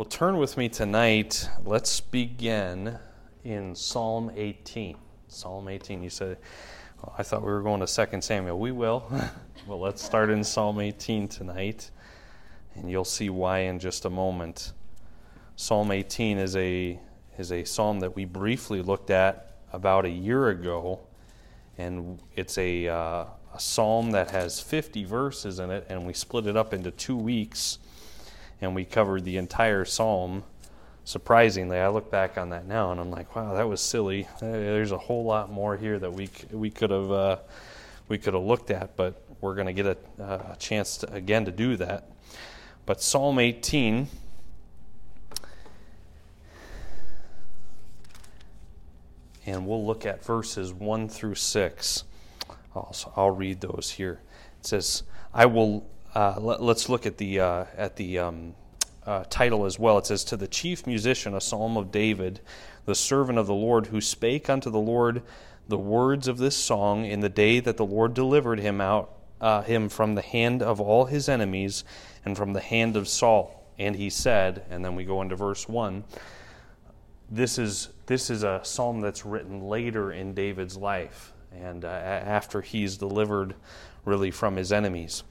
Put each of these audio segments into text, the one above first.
Well, turn with me tonight. Let's begin in Psalm 18. Psalm 18. You said, well, I thought we were going to 2 Samuel. We will. well, let's start in Psalm 18 tonight, and you'll see why in just a moment. Psalm 18 is a, is a psalm that we briefly looked at about a year ago, and it's a, uh, a psalm that has 50 verses in it, and we split it up into two weeks, and we covered the entire psalm. Surprisingly, I look back on that now, and I'm like, wow, that was silly. There's a whole lot more here that we we could have uh, we could have looked at, but we're going to get a, a chance to, again to do that. But Psalm 18. And we'll look at verses 1 through 6. I'll, I'll read those here. It says, I will, uh, let, us look at the, uh, at the um, uh, title as well. It says, To the chief musician, a psalm of David, the servant of the Lord, who spake unto the Lord the words of this song in the day that the Lord delivered him out uh, him from the hand of all his enemies and from the hand of Saul. And he said, and then we go into verse 1 this is, this is a psalm that's written later in David's life and uh, after he's delivered really from his enemies.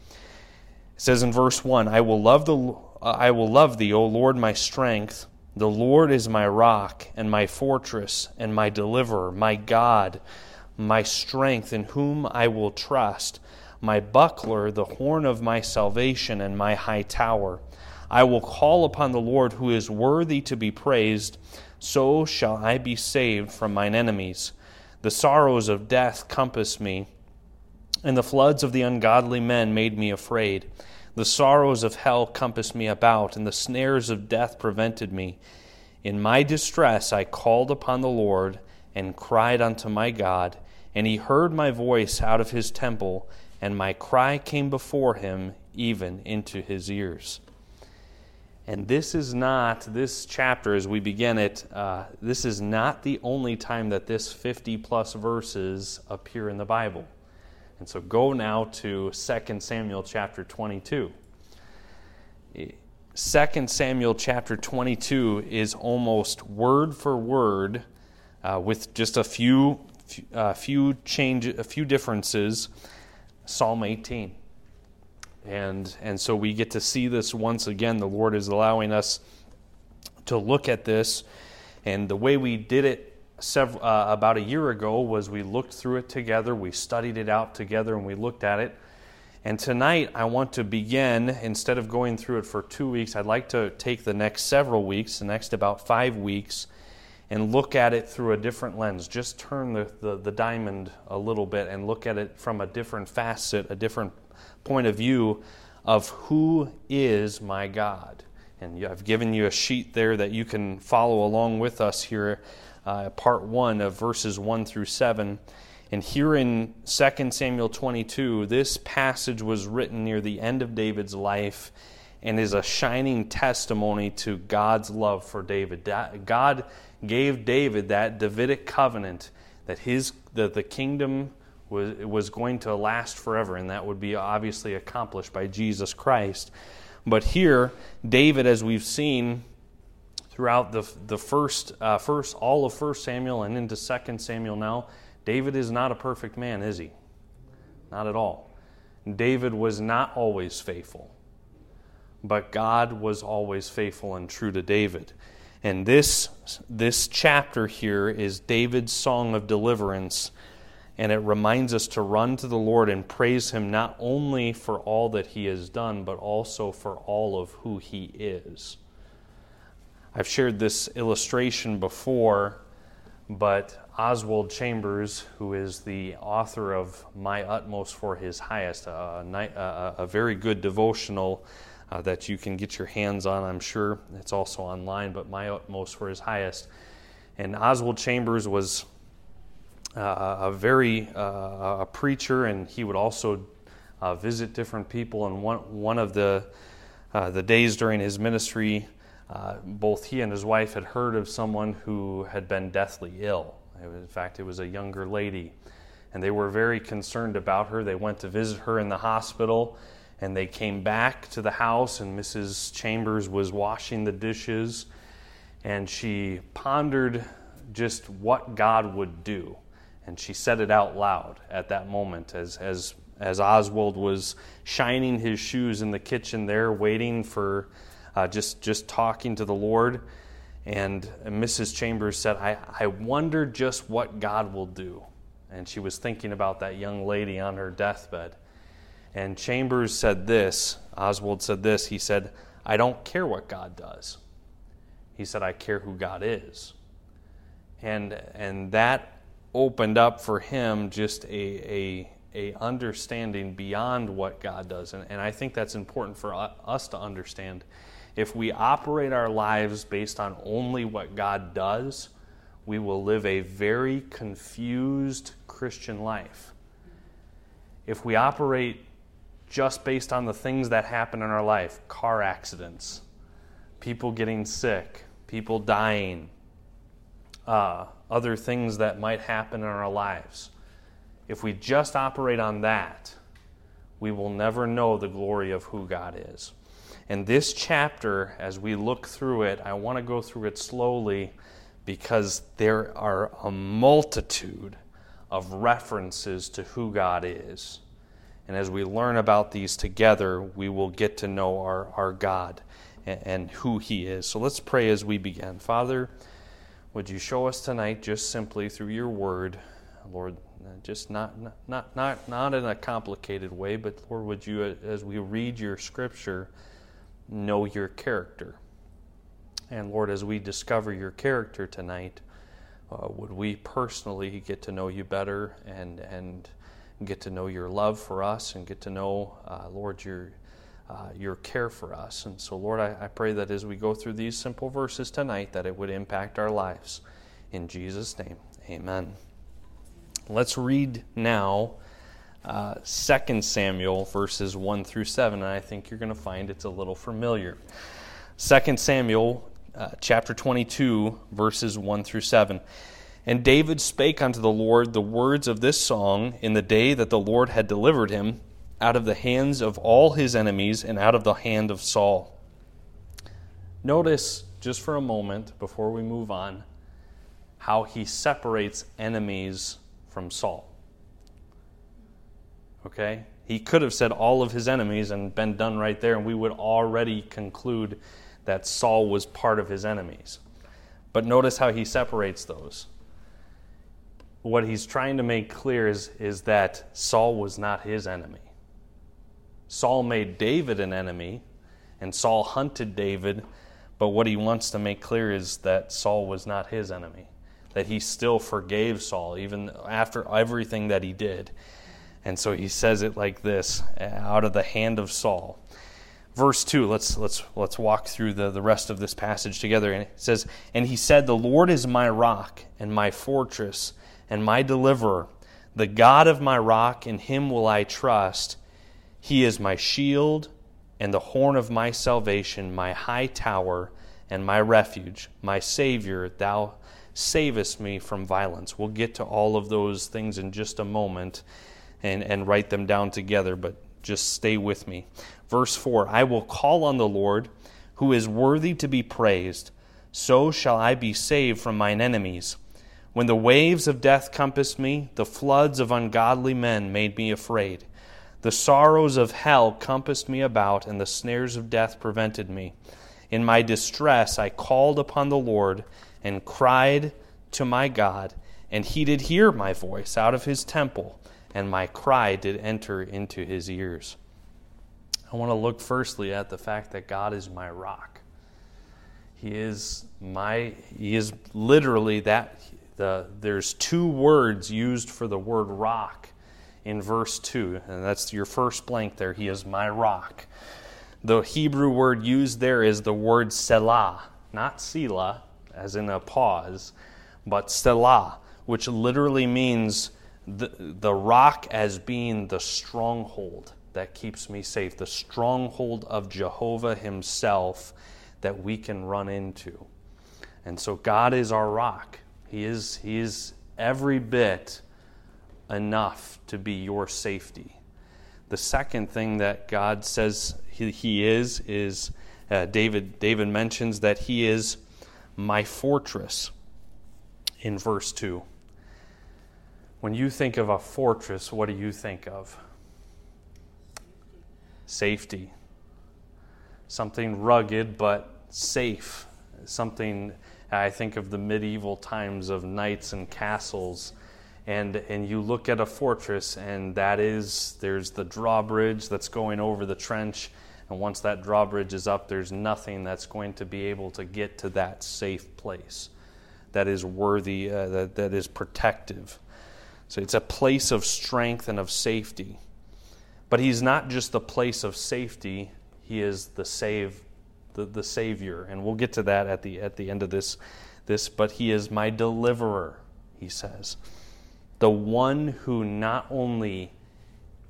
It says in verse 1 I will love, the, uh, I will love thee, O Lord, my strength. The Lord is my rock and my fortress and my deliverer, my God, my strength, in whom I will trust, my buckler, the horn of my salvation, and my high tower. I will call upon the Lord who is worthy to be praised, so shall I be saved from mine enemies. The sorrows of death compassed me, and the floods of the ungodly men made me afraid. The sorrows of hell compassed me about, and the snares of death prevented me. In my distress I called upon the Lord, and cried unto my God, and he heard my voice out of his temple, and my cry came before him, even into his ears. And this is not, this chapter as we begin it, uh, this is not the only time that this 50 plus verses appear in the Bible. And so go now to 2 Samuel chapter 22. 2 Samuel chapter 22 is almost word for word, uh, with just a few, a few change, a few differences, Psalm 18. And, and so we get to see this once again. The Lord is allowing us to look at this. And the way we did it several, uh, about a year ago was we looked through it together, we studied it out together, and we looked at it. And tonight, I want to begin, instead of going through it for two weeks, I'd like to take the next several weeks, the next about five weeks, and look at it through a different lens. Just turn the, the, the diamond a little bit and look at it from a different facet, a different point of view of who is my God. And I've given you a sheet there that you can follow along with us here, uh, part one of verses 1 through 7. And here in 2 Samuel 22, this passage was written near the end of David's life and is a shining testimony to God's love for David. God gave David that Davidic covenant that his that the kingdom was, was going to last forever, and that would be obviously accomplished by Jesus Christ. But here, David, as we've seen throughout the, the first, uh, first, all of 1 Samuel and into 2 Samuel now, David is not a perfect man, is he? Not at all. David was not always faithful, but God was always faithful and true to David. And this, this chapter here is David's song of deliverance and it reminds us to run to the Lord and praise Him not only for all that He has done, but also for all of who He is. I've shared this illustration before, but Oswald Chambers, who is the author of My Utmost for His Highest, a, a, a very good devotional uh, that you can get your hands on, I'm sure. It's also online, but My Utmost for His Highest. And Oswald Chambers was uh, a very uh, a preacher, and he would also uh, visit different people. And one one of the uh, the days during his ministry, uh, both he and his wife had heard of someone who had been deathly ill. In fact, it was a younger lady, and they were very concerned about her. They went to visit her in the hospital, And they came back to the house, and Mrs. Chambers was washing the dishes, and she pondered just what God would do. And she said it out loud at that moment as, as, as Oswald was shining his shoes in the kitchen there, waiting for uh, just, just talking to the Lord. And Mrs. Chambers said, I, I wonder just what God will do. And she was thinking about that young lady on her deathbed. And Chambers said this, Oswald said this, he said, I don't care what God does. He said, I care who God is. And, and that opened up for him just a, a, a understanding beyond what God does. And, and I think that's important for us to understand. If we operate our lives based on only what God does, we will live a very confused Christian life. If we operate just based on the things that happen in our life car accidents, people getting sick, people dying, uh, other things that might happen in our lives. If we just operate on that, we will never know the glory of who God is. And this chapter, as we look through it, I want to go through it slowly because there are a multitude of references to who God is. And as we learn about these together, we will get to know our, our God and, and who He is. So let's pray as we begin. Father, would you show us tonight just simply through your word, Lord, just not, not, not, not in a complicated way, but Lord, would you, as we read your scripture, know your character? And Lord, as we discover your character tonight, uh, would we personally get to know you better and, and get to know your love for us and get to know, uh, Lord, your, uh, your care for us. And so, Lord, I, I pray that as we go through these simple verses tonight, that it would impact our lives. In Jesus' name, amen. Let's read now uh, 2 Samuel verses 1 through 7, and I think you're going to find it's a little familiar. 2 Samuel uh, chapter 22, verses 1 through 7. And David spake unto the Lord the words of this song in the day that the Lord had delivered him out of the hands of all his enemies and out of the hand of Saul. Notice, just for a moment before we move on, how he separates enemies from Saul. Okay? He could have said all of his enemies and been done right there, and we would already conclude that Saul was part of his enemies. But notice how he separates those what he's trying to make clear is, is that Saul was not his enemy. Saul made David an enemy, and Saul hunted David, but what he wants to make clear is that Saul was not his enemy, that he still forgave Saul, even after everything that he did. And so he says it like this uh, out of the hand of Saul. Verse 2, let's, let's, let's walk through the, the rest of this passage together. And it says, And he said, The Lord is my rock and my fortress and my deliverer, the God of my rock, in him will I trust. He is my shield and the horn of my salvation, my high tower and my refuge, my Savior, thou savest me from violence. We'll get to all of those things in just a moment and, and write them down together, but just stay with me. Verse 4 I will call on the Lord, who is worthy to be praised. So shall I be saved from mine enemies. When the waves of death compassed me, the floods of ungodly men made me afraid. The sorrows of hell compassed me about, and the snares of death prevented me. In my distress I called upon the Lord and cried to my God, and he did hear my voice out of his temple, and my cry did enter into his ears. I want to look firstly at the fact that God is my rock. He is my he is literally that the, there's two words used for the word rock in verse 2, and that's your first blank there. He is my rock. The Hebrew word used there is the word selah, not selah, as in a pause, but selah, which literally means the, the rock as being the stronghold that keeps me safe, the stronghold of Jehovah Himself that we can run into. And so God is our rock. He is, he is every bit enough to be your safety. The second thing that God says he, he is is uh, David. David mentions that he is my fortress in verse two. When you think of a fortress, what do you think of? Safety. Something rugged but safe. Something I think of the medieval times of knights and castles. And, and you look at a fortress, and that is, there's the drawbridge that's going over the trench. And once that drawbridge is up, there's nothing that's going to be able to get to that safe place that is worthy, uh, that, that is protective. So it's a place of strength and of safety. But he's not just the place of safety, he is the save the, the Savior. And we'll get to that at the, at the end of this, this. But He is my deliverer, he says. The one who not only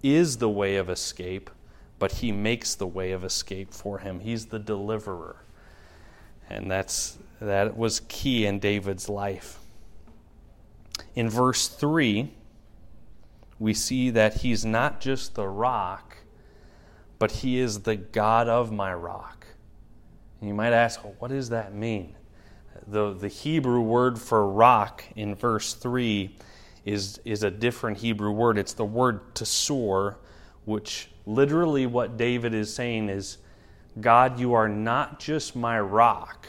is the way of escape, but He makes the way of escape for him. He's the deliverer. And that's, that was key in David's life. In verse 3, we see that he's not just the rock, but he is the God of my rock. And you might ask, well, what does that mean? The, the Hebrew word for rock in verse 3 is, is a different Hebrew word. It's the word tsur, which literally what David is saying is, God, you are not just my rock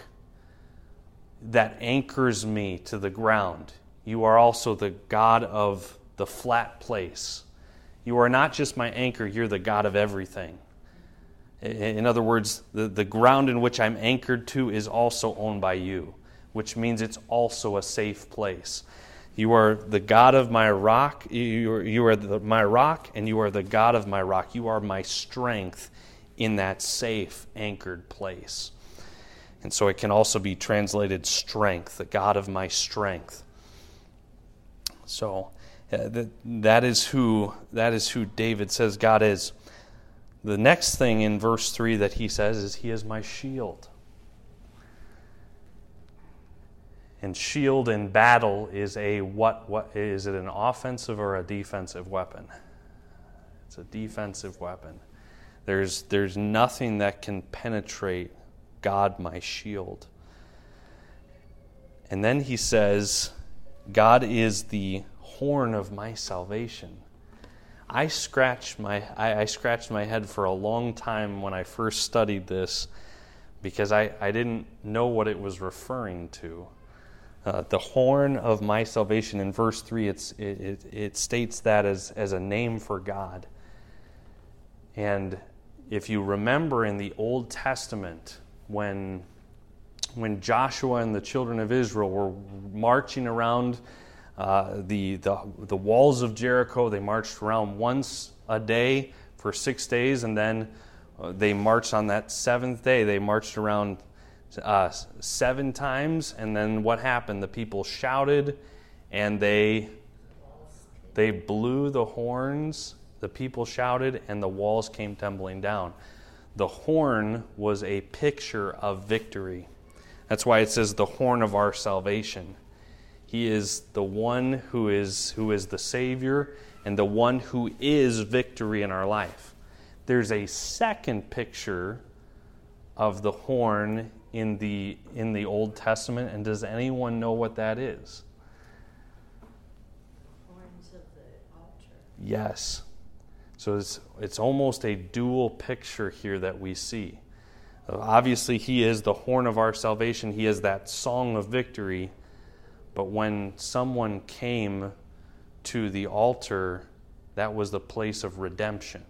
that anchors me to the ground. You are also the God of the flat place. You are not just my anchor, you're the God of everything. In other words, the, the ground in which I'm anchored to is also owned by you, which means it's also a safe place. You are the God of my rock. You are, you are the, my rock, and you are the God of my rock. You are my strength in that safe, anchored place. And so it can also be translated strength, the God of my strength. So uh, that, that, is who, that is who David says God is. The next thing in verse 3 that he says is, He is my shield. And shield in battle is a what, what is it an offensive or a defensive weapon? It's a defensive weapon. There's, there's nothing that can penetrate God, my shield. And then he says, God is the horn of my salvation. I scratched my I, I, scratched my head for a long time when I first studied this because I, I didn't know what it was referring to. Uh, the horn of my salvation in verse 3 it's, it, it, it states that as, as a name for god and if you remember in the old testament when when joshua and the children of israel were marching around uh, the, the, the walls of Jericho, they marched around once a day for six days, and then uh, they marched on that seventh day. They marched around uh, seven times, and then what happened? The people shouted, and they they blew the horns. The people shouted, and the walls came tumbling down. The horn was a picture of victory. That's why it says the horn of our salvation. He is the one who is, who is the Savior and the one who is victory in our life. There's a second picture of the horn in the, in the Old Testament, and does anyone know what that is? Horns of the altar. Yes. So it's, it's almost a dual picture here that we see. Obviously, He is the horn of our salvation, He is that song of victory. But when someone came to the altar, that was the place of redemption,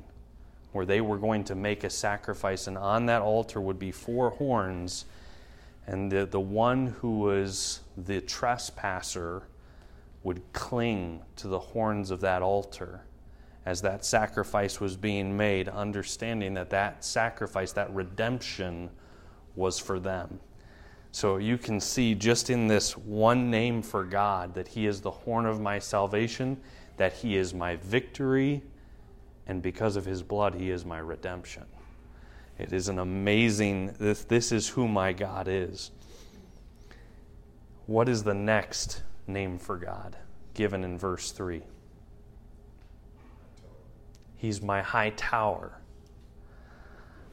where they were going to make a sacrifice, and on that altar would be four horns, and the, the one who was the trespasser would cling to the horns of that altar as that sacrifice was being made, understanding that that sacrifice, that redemption, was for them. So you can see just in this one name for God that He is the horn of my salvation, that He is my victory, and because of His blood, He is my redemption. It is an amazing, this, this is who my God is. What is the next name for God given in verse 3? He's my high tower.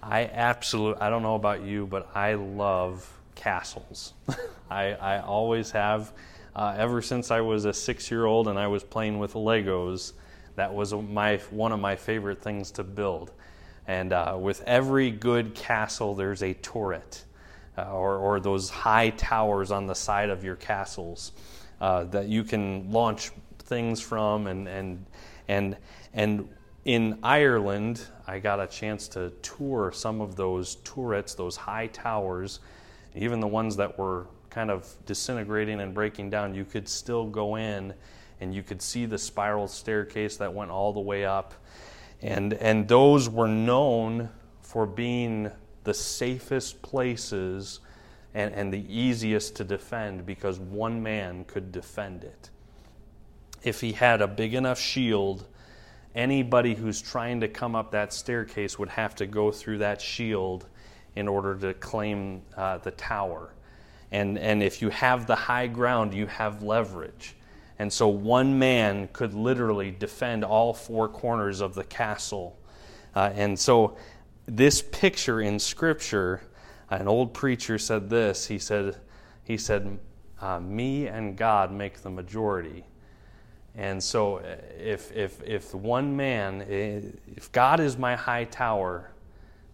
I absolutely, I don't know about you, but I love castles. I, I always have. Uh, ever since I was a six year old and I was playing with Legos, that was my, one of my favorite things to build. And uh, with every good castle, there's a turret uh, or, or those high towers on the side of your castles uh, that you can launch things from. And, and, and, and in Ireland, I got a chance to tour some of those turrets, those high towers, even the ones that were kind of disintegrating and breaking down. You could still go in and you could see the spiral staircase that went all the way up. And, and those were known for being the safest places and, and the easiest to defend because one man could defend it. If he had a big enough shield, anybody who's trying to come up that staircase would have to go through that shield in order to claim uh, the tower. And, and if you have the high ground, you have leverage. And so one man could literally defend all four corners of the castle. Uh, and so this picture in Scripture, an old preacher said this. He said, he said, uh, "Me and God make the majority." And so, uh, if if if one man, if God is my high tower,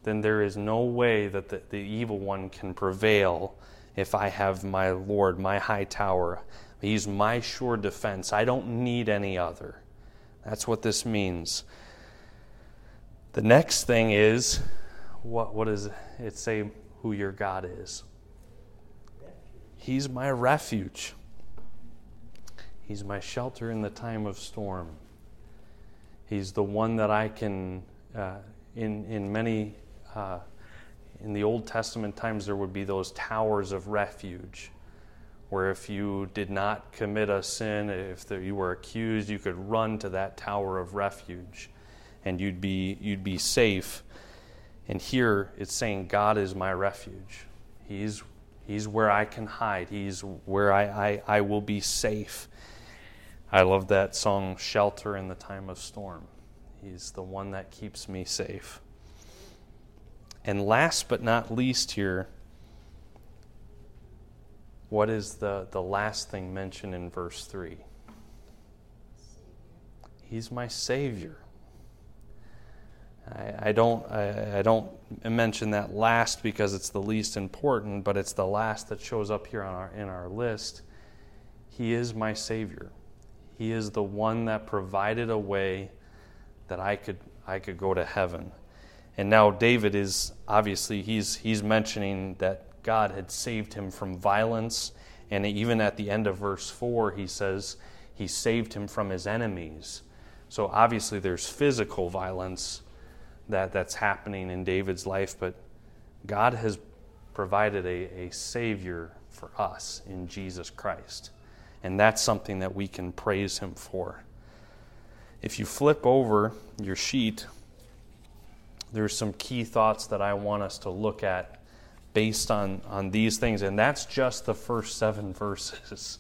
then there is no way that the, the evil one can prevail. If I have my Lord, my high tower, He's my sure defense. I don't need any other. That's what this means. The next thing is what, what does it say who your God is? He's my refuge. He's my shelter in the time of storm. He's the one that I can, uh, in, in many, uh, in the Old Testament times, there would be those towers of refuge where if you did not commit a sin, if you were accused, you could run to that tower of refuge and you'd be, you'd be safe. And here it's saying, God is my refuge. He's, he's where I can hide, He's where I, I, I will be safe. I love that song, Shelter in the Time of Storm. He's the one that keeps me safe. And last but not least, here, what is the, the last thing mentioned in verse 3? He's my Savior. I, I don't, I, I, don't mention that last because it's the least important, but it's the last that shows up here on our, in our list. He is my Savior. He is the one that provided a way that I could, I could go to heaven. And now David is obviously he's he's mentioning that God had saved him from violence. And even at the end of verse 4, he says he saved him from his enemies. So obviously, there's physical violence that, that's happening in David's life, but God has provided a, a Savior for us in Jesus Christ. And that's something that we can praise Him for. If you flip over your sheet, there's some key thoughts that I want us to look at based on, on these things. And that's just the first seven verses.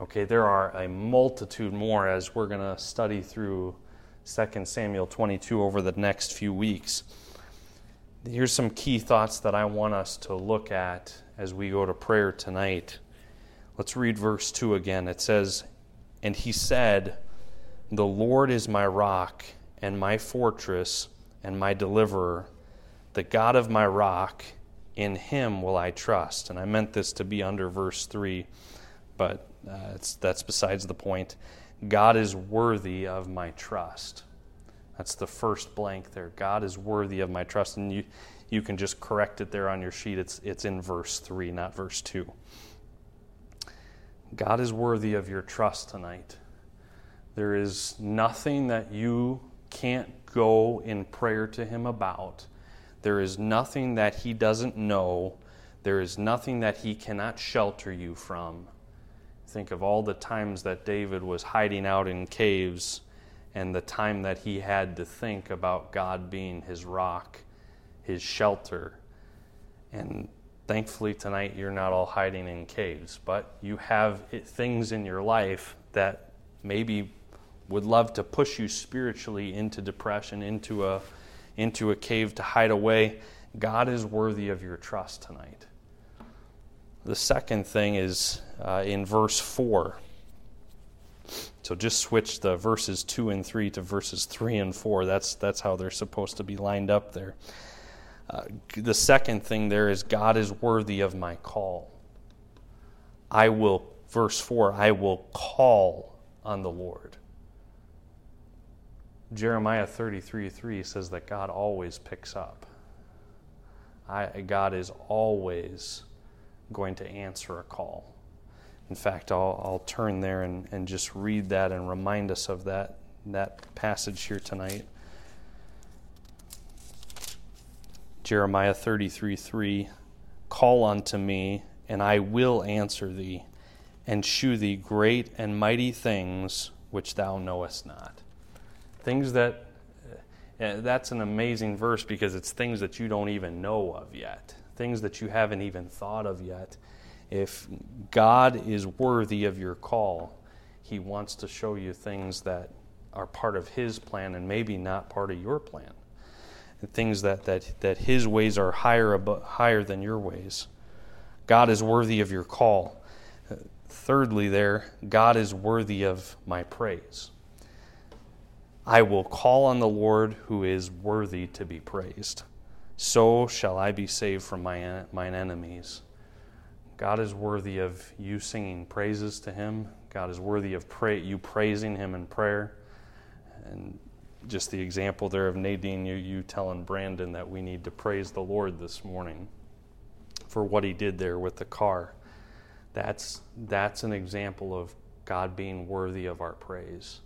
Okay, there are a multitude more as we're going to study through 2 Samuel 22 over the next few weeks. Here's some key thoughts that I want us to look at as we go to prayer tonight. Let's read verse 2 again. It says, And he said, The Lord is my rock and my fortress and my deliverer, the God of my rock in him will I trust. And I meant this to be under verse 3, but uh, that's besides the point. God is worthy of my trust. That's the first blank there. God is worthy of my trust. And you, you can just correct it there on your sheet. It's, it's in verse 3, not verse 2. God is worthy of your trust tonight. There is nothing that you can't go in prayer to Him about there is nothing that he doesn't know. There is nothing that he cannot shelter you from. Think of all the times that David was hiding out in caves and the time that he had to think about God being his rock, his shelter. And thankfully, tonight you're not all hiding in caves, but you have things in your life that maybe would love to push you spiritually into depression, into a, into a cave to hide away. God is worthy of your trust tonight. The second thing is uh, in verse 4. So just switch the verses 2 and 3 to verses 3 and 4. That's, that's how they're supposed to be lined up there. Uh, the second thing there is God is worthy of my call. I will, verse 4, I will call on the Lord. Jeremiah 33 3 says that God always picks up. I, God is always going to answer a call. In fact, I'll, I'll turn there and, and just read that and remind us of that, that passage here tonight. Jeremiah 33 3 Call unto me, and I will answer thee, and shew thee great and mighty things which thou knowest not. Things that, uh, that's an amazing verse because it's things that you don't even know of yet, things that you haven't even thought of yet. If God is worthy of your call, He wants to show you things that are part of His plan and maybe not part of your plan. Things that, that, that His ways are higher, above, higher than your ways. God is worthy of your call. Thirdly, there, God is worthy of my praise. I will call on the Lord who is worthy to be praised. So shall I be saved from my, mine enemies. God is worthy of you singing praises to Him. God is worthy of pray, you praising Him in prayer. And just the example there of Nadine, you, you telling Brandon that we need to praise the Lord this morning for what He did there with the car. That's, that's an example of God being worthy of our praise.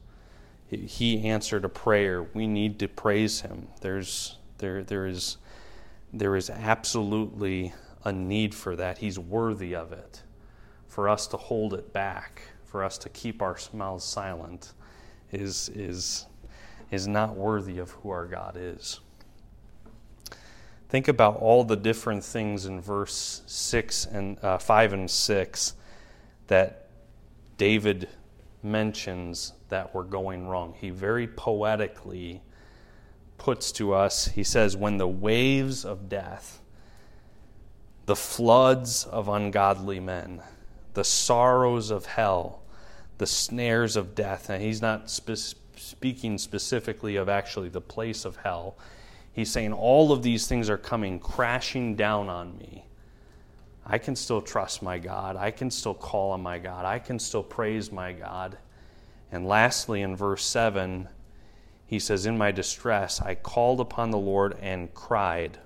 He, he answered a prayer. We need to praise Him. There's, there, there, is, there is absolutely a need for that. He's worthy of it. For us to hold it back, for us to keep our mouths silent, is, is, is not worthy of who our God is. Think about all the different things in verse six and uh, five and six that David mentions that were going wrong. He very poetically puts to us, he says, when the waves of death the floods of ungodly men, the sorrows of hell, the snares of death. And he's not spe- speaking specifically of actually the place of hell. He's saying all of these things are coming crashing down on me. I can still trust my God. I can still call on my God. I can still praise my God. And lastly, in verse 7, he says, In my distress, I called upon the Lord and cried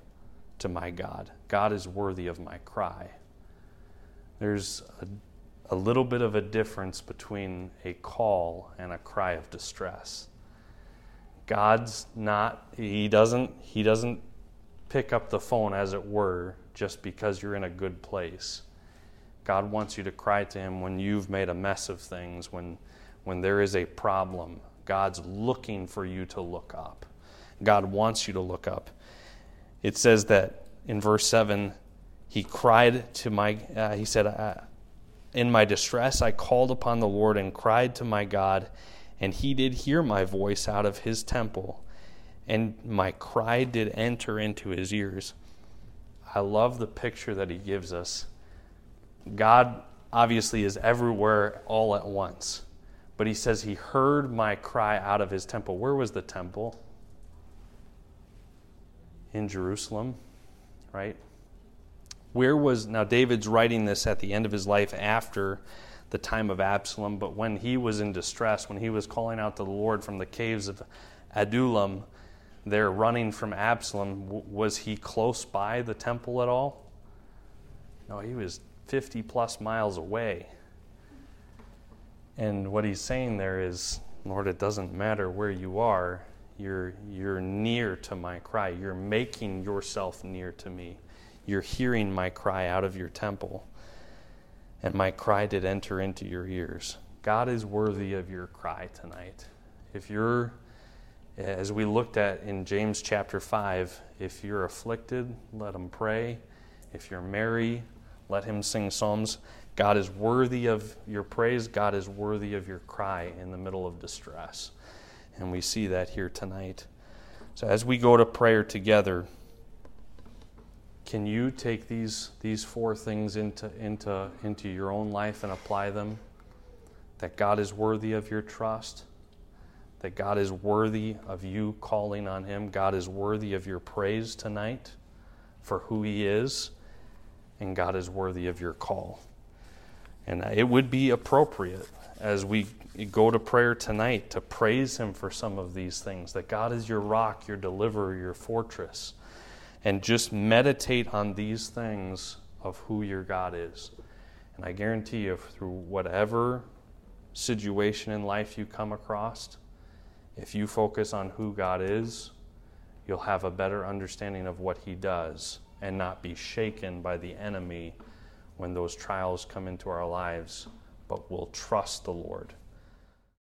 to my God. God is worthy of my cry. There's a, a little bit of a difference between a call and a cry of distress. God's not, he doesn't, he doesn't pick up the phone, as it were, just because you're in a good place. God wants you to cry to him when you've made a mess of things, when, when there is a problem. God's looking for you to look up. God wants you to look up. It says that in verse 7, he cried to my, uh, he said, uh, In my distress I called upon the Lord and cried to my God, and he did hear my voice out of his temple, and my cry did enter into his ears. I love the picture that he gives us. God obviously is everywhere all at once, but he says he heard my cry out of his temple. Where was the temple? In Jerusalem right? Where was, now David's writing this at the end of his life after the time of Absalom, but when he was in distress, when he was calling out to the Lord from the caves of Adullam, there running from Absalom, was he close by the temple at all? No, he was 50 plus miles away. And what he's saying there is, Lord, it doesn't matter where you are, you're, you're near to my cry. You're making yourself near to me. You're hearing my cry out of your temple. And my cry did enter into your ears. God is worthy of your cry tonight. If you're, as we looked at in James chapter 5, if you're afflicted, let him pray. If you're merry, Let him sing psalms. God is worthy of your praise. God is worthy of your cry in the middle of distress. And we see that here tonight. So as we go to prayer together, can you take these, these four things into, into, into your own life and apply them? That God is worthy of your trust, that God is worthy of you calling on Him, God is worthy of your praise tonight for who He is, and God is worthy of your call. And it would be appropriate as we go to prayer tonight to praise Him for some of these things that God is your rock, your deliverer, your fortress. And just meditate on these things of who your God is. And I guarantee you, through whatever situation in life you come across, if you focus on who God is, you'll have a better understanding of what He does and not be shaken by the enemy when those trials come into our lives, but we'll trust the Lord